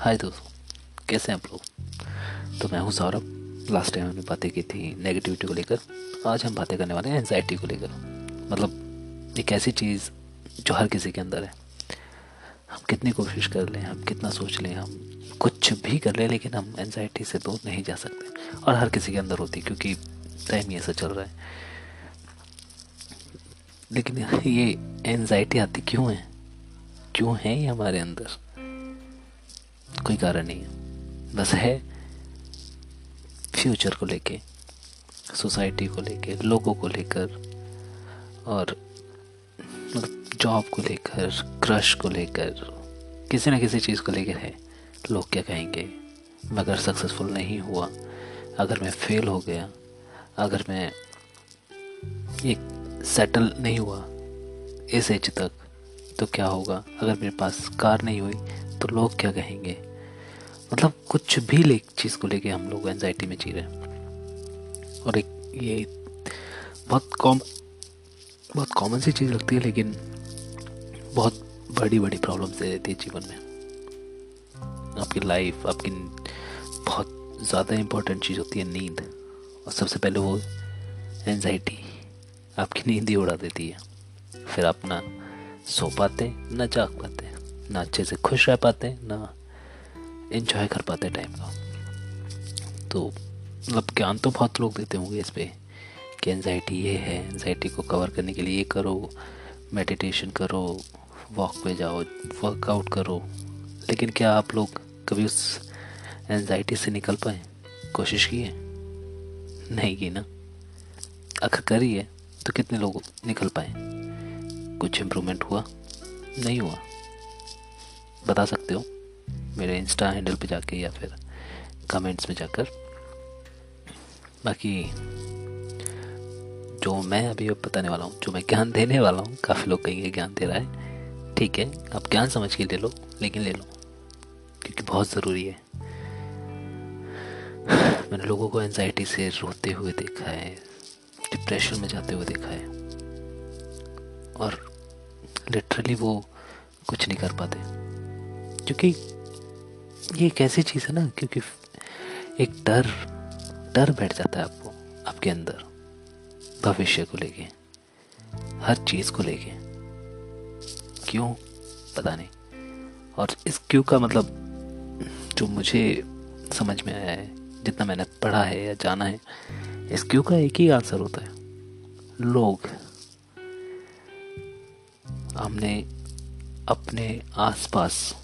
हाय दोस्तों, कैसे हैं आप लोग? तो मैं हूँ सौरभ। लास्ट टाइम हमने बातें की थी नेगेटिविटी को लेकर। आज हम बातें करने वाले हैं एनजाइटी को लेकर। मतलब एक ऐसी चीज़ जो हर किसी के अंदर है। हम कितनी कोशिश कर लें, हम कितना सोच लें, हम कुछ भी कर लें, लेकिन हम एनजाइटी से दूर नहीं जा सकते। और हर किसी के अंदर होती क्योंकि टाइम ही ऐसा चल रहा है। लेकिन ये एनजाइटी आती क्यों है? क्यों है ये हमारे अंदर? कोई कारण नहीं बस है फ्यूचर को लेके सोसाइटी को लेके, लोगों को लेकर, और मतलब जॉब को लेकर क्रश को लेकर, किसी न किसी चीज़ को लेकर है। लोग क्या कहेंगे? मैं अगर सक्सेसफुल नहीं हुआ। अगर मैं फेल हो गया, अगर मैं एक सेटल नहीं हुआ, इस एज तक तो क्या होगा? अगर मेरे पास कार नहीं हुई तो लोग क्या कहेंगे? मतलब कुछ भी ले, चीज़ को लेके हम लोग एनजाइटी में जी रहे हैं। और एक ये बहुत कॉम बहुत कॉमन सी चीज़ लगती है, लेकिन बहुत बड़ी बड़ी प्रॉब्लम दे देती है जीवन में। आपकी लाइफ आपकी बहुत ज़्यादा इम्पोर्टेंट चीज़ होती है नींद। और सबसे पहले वो एनजाइटी आपकी नींद ही उड़ा देती है। फिर आप ना सो पाते, ना जाग पाते। ना अच्छे से खुश रह पाते, ना इन्जॉय कर पाते टाइम का। तो मतलब ज्ञान तो बहुत लोग देते होंगे इस पर कि एनजाइटी ये है एनजाइटी को कवर करने के लिए ये करो मेडिटेशन करो वॉक पे जाओ वर्कआउट करो। लेकिन क्या आप लोग कभी उस एनजाइटी से निकल पाए? कोशिश की है? नहीं की ना। अगर करी है तो कितने लोग निकल पाए? कुछ इम्प्रूवमेंट हुआ? नहीं हुआ। बता सकते हो मेरे इंस्टा हैंडल पे जाके या फिर कमेंट्स में जाकर। बाकी जो मैं अभी बताने वाला हूँ, जो मैं ज्ञान देने वाला हूँ, काफ़ी लोग कहेंगे ज्ञान दे रहा है। ठीक है, आप ज्ञान समझ के ले लो, लेकिन ले लो, क्योंकि बहुत ज़रूरी है। मैंने लोगों को एनजाइटी से रोते हुए देखा है डिप्रेशन में जाते हुए देखा है, और लिटरली वो कुछ नहीं कर पाते। क्योंकि ये एक ऐसी चीज़ है ना, क्योंकि एक डर डर बैठ जाता है आपको, आपके अंदर, भविष्य को लेके, हर चीज़ को लेके। क्यों? पता नहीं। और इस क्यों का मतलब जो मुझे समझ में आया है, जितना मैंने पढ़ा है या जाना है, इस क्यों का एक ही आंसर होता है। लोग। हमने अपने आसपास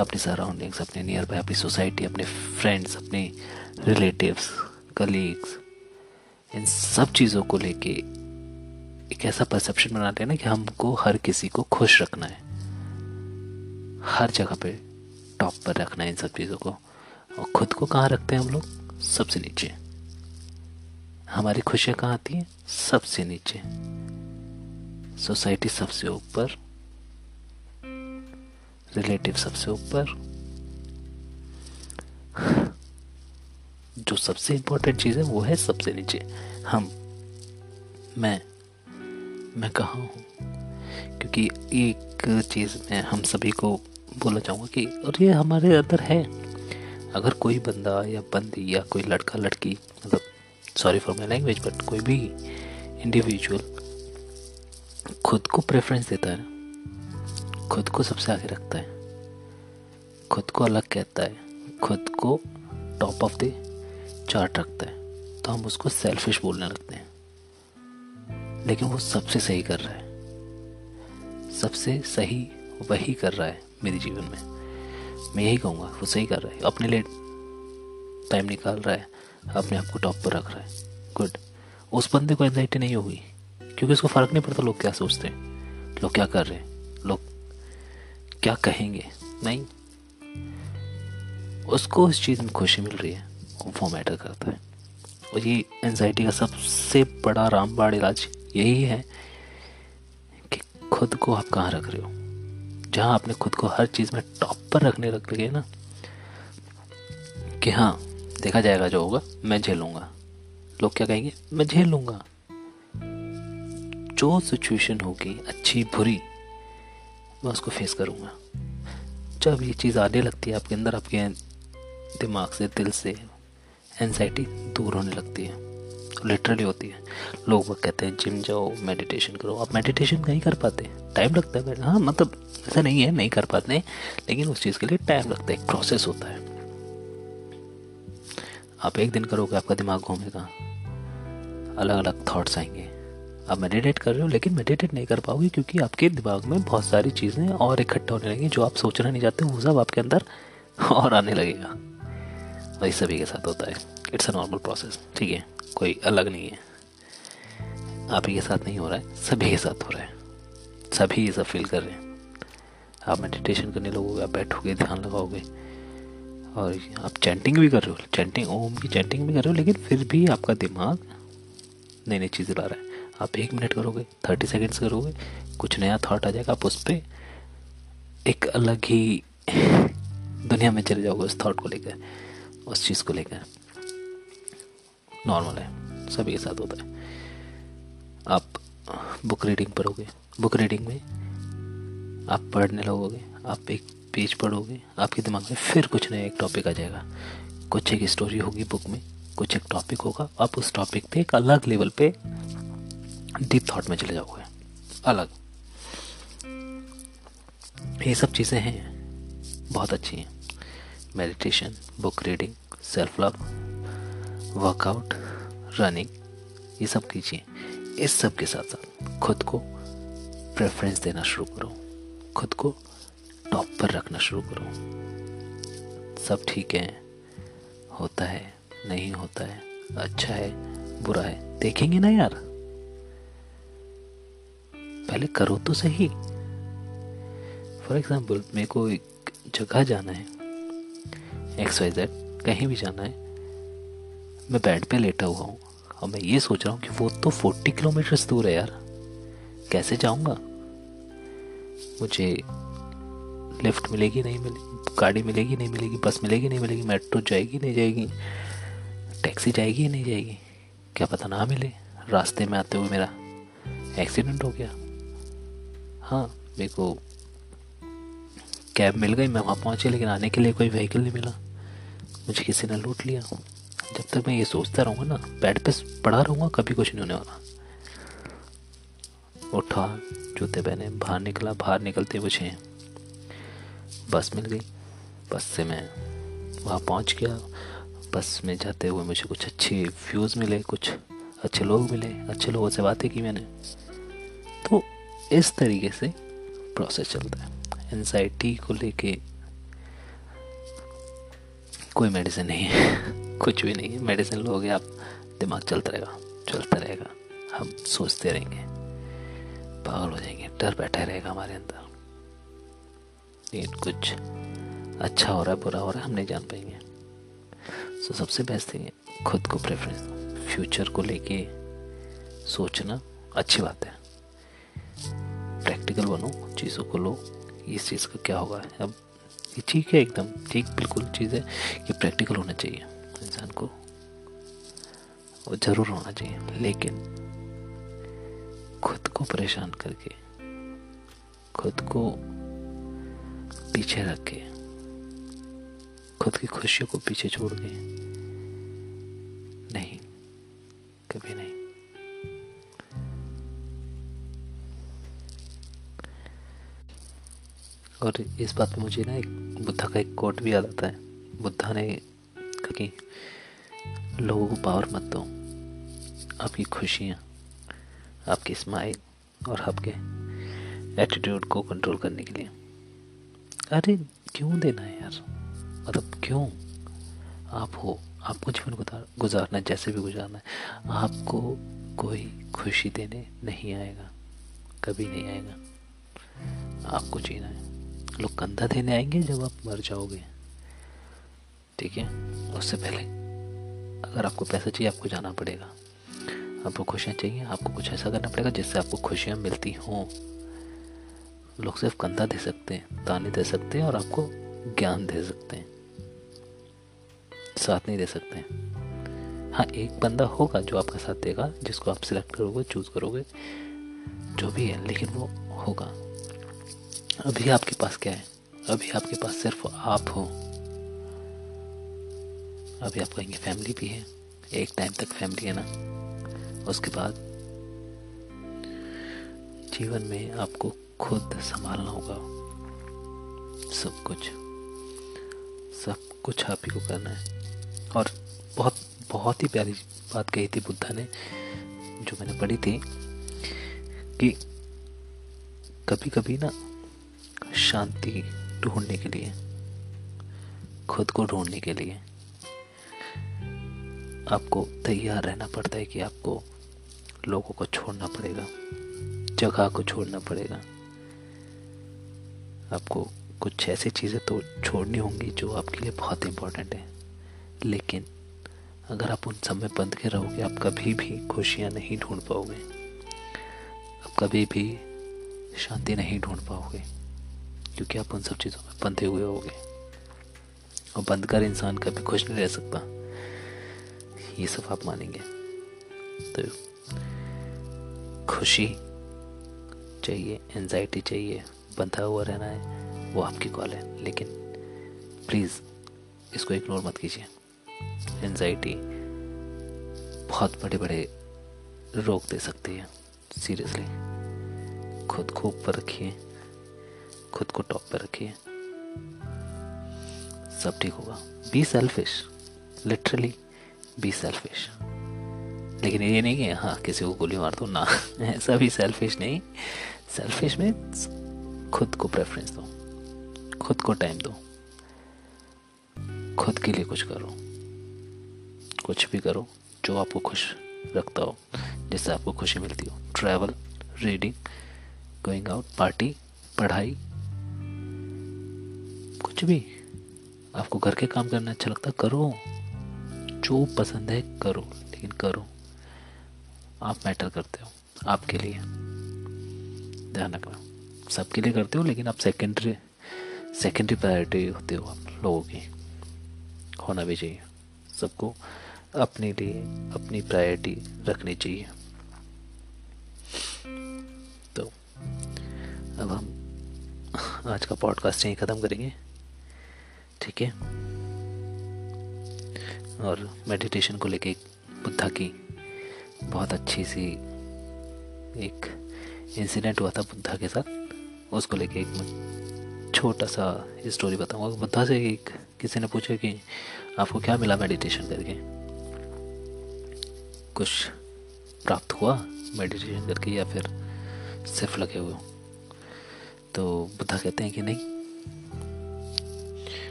अपने सराउंडिंग्स अपने नियर बाय अपनी सोसाइटी अपने फ्रेंड्स अपने रिलेटिव्स कलीग्स इन सब चीज़ों को लेके एक ऐसा परसेप्शन बनाते हैं ना कि हमको हर किसी को खुश रखना है। हर जगह पे टॉप पर रखना है इन सब चीज़ों को। और खुद को कहाँ रखते हैं हम लोग? सबसे नीचे। हमारी खुशियाँ कहाँ आती हैं? सबसे नीचे। सोसाइटी सबसे ऊपर रिलेटिव सबसे ऊपर। जो सबसे इंपॉर्टेंट चीज़ है, वो है सबसे नीचे। हम, मैं मैं कहा हूँ? क्योंकि एक चीज़ मैं हम सभी को बोलना चाहूँगा कि, और ये हमारे अंदर है। अगर कोई बंदा या बंदी या कोई लड़का, लड़की मतलब sorry for my language but कोई भी इंडिविजुअल खुद को प्रेफरेंस देता है खुद को सबसे आगे रखता है। खुद को अलग कहता है। खुद को टॉप ऑफ़ द चार्ट रखता है। तो हम उसको सेल्फिश बोलने लगते हैं। लेकिन वो सबसे सही कर रहा है। सबसे सही वही कर रहा है मेरे जीवन में। मैं यही कहूँगा, वो सही कर रहा है। अपने लिए टाइम निकाल रहा है। अपने आप को टॉप पर रख रहा है। गुड उस बंदे को एंजाइटी नहीं होगी। क्योंकि उसको फ़र्क नहीं पड़ता लोग क्या सोचते हैं। लोग क्या कर रहे हैं। क्या कहेंगे? नहीं। उसको इस चीज़ में खुशी मिल रही है, वो मैटर करता है। और ये एनजाइटी का सबसे बड़ा रामबाड़ इलाज यही है कि खुद को आप कहाँ रख रहे हो? जहाँ आपने खुद को हर चीज़ में टॉप पर रखने लग गए ना, कि हाँ देखा जाएगा जो होगा, मैं झेलूँगा। लोग क्या कहेंगे? मैं झेल लूँगा। जो सिचुएशन होगी, अच्छी, बुरी मैं उसको फेस करूँगा। जब ये चीज़ आने लगती है आपके अंदर, आपके दिमाग से, दिल से एनजाइटी दूर होने लगती है। लिटरली होती है। लोग वो कहते हैं, जिम जाओ मेडिटेशन करो। आप मेडिटेशन नहीं कर पाते। टाइम लगता है हाँ मतलब ऐसा नहीं है, नहीं कर पाते। लेकिन उस चीज़ के लिए टाइम लगता है, एक प्रोसेस होता है। आप एक दिन करोगे आपका दिमाग घूमेगा। अलग अलग थॉट्स आएँगे। आप मेडिटेट कर रहे हो, लेकिन मेडिटेट नहीं कर पाओगे क्योंकि आपके दिमाग में बहुत सारी चीज़ें और इकट्ठा होने लगेंगी, जो आप सोचना नहीं चाहते, वो सब आपके अंदर और आने लगेगा। वही सभी के साथ होता है। इट्स अ नॉर्मल प्रोसेस ठीक है? कोई अलग नहीं है। आप ही के साथ नहीं हो रहा है, सभी के साथ हो रहा है। सभी ये सब फील कर रहे हैं। आप मेडिटेशन करने लगोगे, आप बैठोगे, ध्यान लगाओगे, और आप चैंटिंग भी कर रहे हो। चैंटिंग ओम की चैंटिंग भी कर रहे हो, लेकिन फिर भी आपका दिमाग नई नई चीज़ें ला रहा है। आप एक मिनट करोगे थर्टी सेकेंड्स करोगे, कुछ नया थाट आ जाएगा आप उस पर एक अलग ही दुनिया में चले जाओगे उस थाट को लेकर, उस चीज़ को लेकर। नॉर्मल है, सभी के साथ होता है। आप बुक रीडिंग पढ़ोगे बुक रीडिंग में आप पढ़ने लगोगे, आप एक पेज पढ़ोगे, आपके दिमाग में फिर कुछ नया एक टॉपिक आ जाएगा। कुछ एक स्टोरी होगी बुक में, कुछ एक टॉपिक होगा, आप उस टॉपिक पे एक अलग लेवल पे डीप थॉट में चले जाओगे। अलग। ये सब चीज़ें हैं, बहुत अच्छी हैं। Meditation book reading self love workout running ये सब कीजिए। इस सब के साथ साथ खुद को प्रेफरेंस देना शुरू करो। खुद को टॉप पर रखना शुरू करो। सब ठीक है। होता है। नहीं होता है। अच्छा है। बुरा है। देखेंगे ना यार। पहले करो तो सही। फॉर एग्ज़ाम्पल मेरे को एक जगह जाना है। एक्स वाई जेड कहीं भी जाना है। मैं बेड पे लेटा हुआ हूँ। और मैं ये सोच रहा हूँ कि वो तो फोर्टी किलोमीटर्स दूर है यार। कैसे जाऊँगा? मुझे लिफ्ट मिलेगी, नहीं मिलेगी गाड़ी मिलेगी, नहीं मिलेगी बस मिलेगी, नहीं मिलेगी मेट्रो जाएगी, नहीं जाएगी टैक्सी जाएगी, नहीं जाएगी। क्या पता ना मिले। रास्ते में आते हुए मेरा एक्सीडेंट हो गया। हाँ मेरे को कैब मिल गई, मैं वहाँ पहुँची, लेकिन आने के लिए कोई व्हीकल नहीं मिला। मुझे किसी ने लूट लिया। जब तक मैं ये सोचता रहूँगा ना बेड पे पड़ा रहूँगा, कभी कुछ नहीं होने वाला। उठा, जूते पहने, बाहर निकला, बाहर निकलते मुझे बस मिल गई। बस से मैं वहाँ पहुँच गया। बस में जाते हुए मुझे कुछ अच्छे व्यूज़ मिले, कुछ अच्छे लोग मिले, अच्छे लोगों से बातें की मैंने। इस तरीके से प्रोसेस चलता है। एनजाइटी को लेके कोई मेडिसिन नहीं है कुछ भी नहीं है। मेडिसिन लोगे आप दिमाग चलता रहेगा चलता रहेगा। हम सोचते रहेंगे पागल हो जाएँगे डर बैठा रहेगा हमारे अंदर। लेकिन कुछ अच्छा हो रहा है बुरा हो रहा है हम नहीं जान पाएँगे। सो so, सबसे बेस्ट थिंग है खुद को प्रेफरेंस फ्यूचर को लेके सोचना अच्छी बात है। प्रैक्टिकल बनो, चीज़ों को लो, इस चीज़ का क्या होगा? अब ये ठीक है एकदम, ठीक, बिल्कुल चीज़ है कि प्रैक्टिकल होना चाहिए, इंसान को, वो ज़रूर होना चाहिए, लेकिन खुद को परेशान करके, खुद को पीछे रख के, खुद की खुशियों को पीछे छोड़ के, नहीं, कभी नहीं। और इस बात में मुझे ना एक बुद्धा का एक कोट भी याद आता है। बुद्धा ने कहा कि, लोगों को पावर मत दो। आपकी खुशियाँ, आपकी स्माइल और आपके एटीट्यूड को कंट्रोल करने के लिए। अरे, क्यों देना है यार? मतलब क्यों? आप हो, आपको जीवन गुजारना है, जैसे भी गुजारना है। आपको कोई खुशी देने नहीं आएगा, कभी नहीं आएगा। आपको जीना है। लोग कंधा देने आएँगे जब आप मर जाओगे। ठीक है? उससे पहले अगर आपको पैसा चाहिए, आपको जाना पड़ेगा। आपको खुशियाँ चाहिए, आपको कुछ ऐसा करना पड़ेगा जिससे आपको खुशियाँ मिलती हों। लोग सिर्फ़ कंधा दे सकते हैं ताने दे सकते हैं और आपको ज्ञान दे सकते हैं। साथ नहीं दे सकते हैं। हाँ एक बंदा होगा जो आपका साथ देगा, जिसको आप सिलेक्ट करोगे चूज़ करोगे, जो भी है, लेकिन वो होगा। अभी आपके पास क्या है? अभी आपके पास सिर्फ़ आप हो। अभी आप कहेंगे फैमिली भी है। एक टाइम तक फैमिली है ना? उसके बाद जीवन में आपको खुद संभालना होगा। सब कुछ। सब कुछ आप ही को करना है। और बहुत बहुत ही प्यारी बात कही थी बुद्धा ने, जो मैंने पढ़ी थी, कि कभी कभी ना शांति ढूँढने के लिए, खुद को ढूँढने के लिए आपको तैयार रहना पड़ता है कि आपको लोगों को छोड़ना पड़ेगा, जगह को छोड़ना पड़ेगा। आपको कुछ ऐसी चीज़ें तो छोड़नी होंगी जो आपके लिए बहुत इम्पोर्टेंट है, लेकिन अगर आप उन सब में बंद के रहोगे, आप कभी भी खुशियाँ नहीं ढूंढ पाओगे, आप कभी भी शांति नहीं ढूंढ पाओगे। क्योंकि आप उन सब चीज़ों में बंधे हुए होगे। और बंद कर इंसान कभी खुश नहीं रह सकता। ये सब आप मानेंगे। तो खुशी चाहिए एनजाइटी चाहिए, बंधा हुआ रहना है, वो आपकी कॉल है। लेकिन प्लीज़ इसको इग्नोर मत कीजिए। एनजाइटी बहुत बड़े बड़े रोग दे सकती है। सीरियसली खुद को ऊपर रखिए। खुद को टॉप पर रखिए। सब ठीक होगा। Be selfish literally be selfish लेकिन ये नहीं कि हाँ किसी को गोली मार दो, ना। ऐसा भी सेल्फिश नहीं। सेल्फिश में खुद को प्रेफरेंस दो। खुद को टाइम दो। खुद के लिए कुछ करो। कुछ भी करो जो आपको खुश रखता हो, जिससे आपको खुशी मिलती हो। Travel reading going out party पढ़ाई कुछ भी आपको घर के काम करना अच्छा लगता करो। जो पसंद है, करो। लेकिन करो। आप मैटर करते हो, आपके लिए। ध्यान रखना। सबके लिए करते हो, लेकिन आप सेकेंडरी सेकेंडरी प्रायोरिटी होते हो आप लोगों की। होना भी चाहिए। सबको अपने लिए, अपनी प्रायोरिटी रखनी चाहिए। तो अब हम आज का पॉडकास्ट यहीं ख़त्म करेंगे। ठीक है। और मेडिटेशन को लेके बुद्धा की बहुत अच्छी सी एक इंसिडेंट हुआ था बुद्धा के साथ। उसको लेके एक छोटा सा स्टोरी बताऊँगा। बुद्धा से एक किसी ने पूछा कि आपको क्या मिला मेडिटेशन करके? कुछ प्राप्त हुआ मेडिटेशन करके या फिर सिर्फ़ लगे हुए तो बुद्धा कहते हैं कि नहीं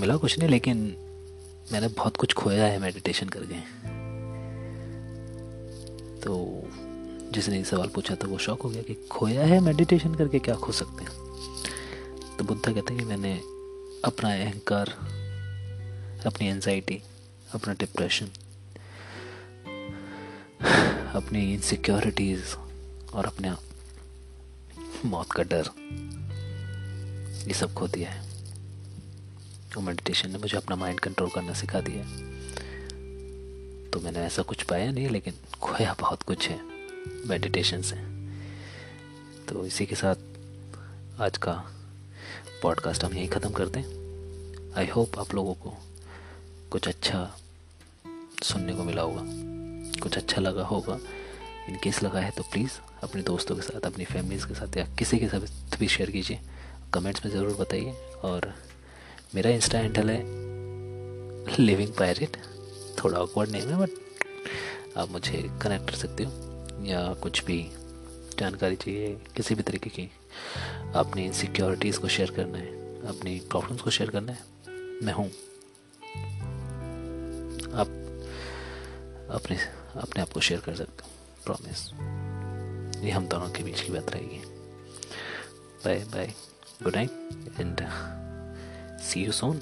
मिला कुछ नहीं, लेकिन मैंने बहुत कुछ खोया है मेडिटेशन करके। तो जिसने ये सवाल पूछा था वो शौक हो गया कि खोया है मेडिटेशन करके क्या खो सकते हैं? तो बुद्धा कहते हैं कि मैंने अपना अहंकार, अपनी एनजाइटी अपना डिप्रेशन अपनी इनसिक्योरिटीज़ और अपने मौत का डर, ये सब खो दिया है। और मेडिटेशन ने मुझे अपना माइंड कंट्रोल करना सिखा दिया। तो मैंने ऐसा कुछ पाया नहीं, लेकिन खोया बहुत कुछ है। मेडिटेशन से तो इसी के साथ आज का पॉडकास्ट हम यहीं ख़त्म करते हैं। आई होप आप लोगों को कुछ अच्छा सुनने को मिला होगा। कुछ अच्छा लगा होगा। इन केस लगा है तो प्लीज़ अपने दोस्तों के साथ, अपनी फैमिलीज़ के साथ या किसी के साथ भी शेयर कीजिए। कमेंट्स में ज़रूर बताइए और मेरा इंस्टा हैंडल है लिविंग पायरेट। थोड़ा ऑकवर्ड नेम है बट आप मुझे कनेक्ट कर सकते हो, या कुछ भी जानकारी चाहिए किसी भी तरीके की। अपनी इनसिक्योरिटीज़ को शेयर करना है, अपनी प्रॉब्लम्स को शेयर करना है, मैं हूँ। आप अपने अपने आप को शेयर कर सकते हो प्रॉमिस ये हम दोनों के बीच की बात रहेगी। Bye bye good night and See you soon.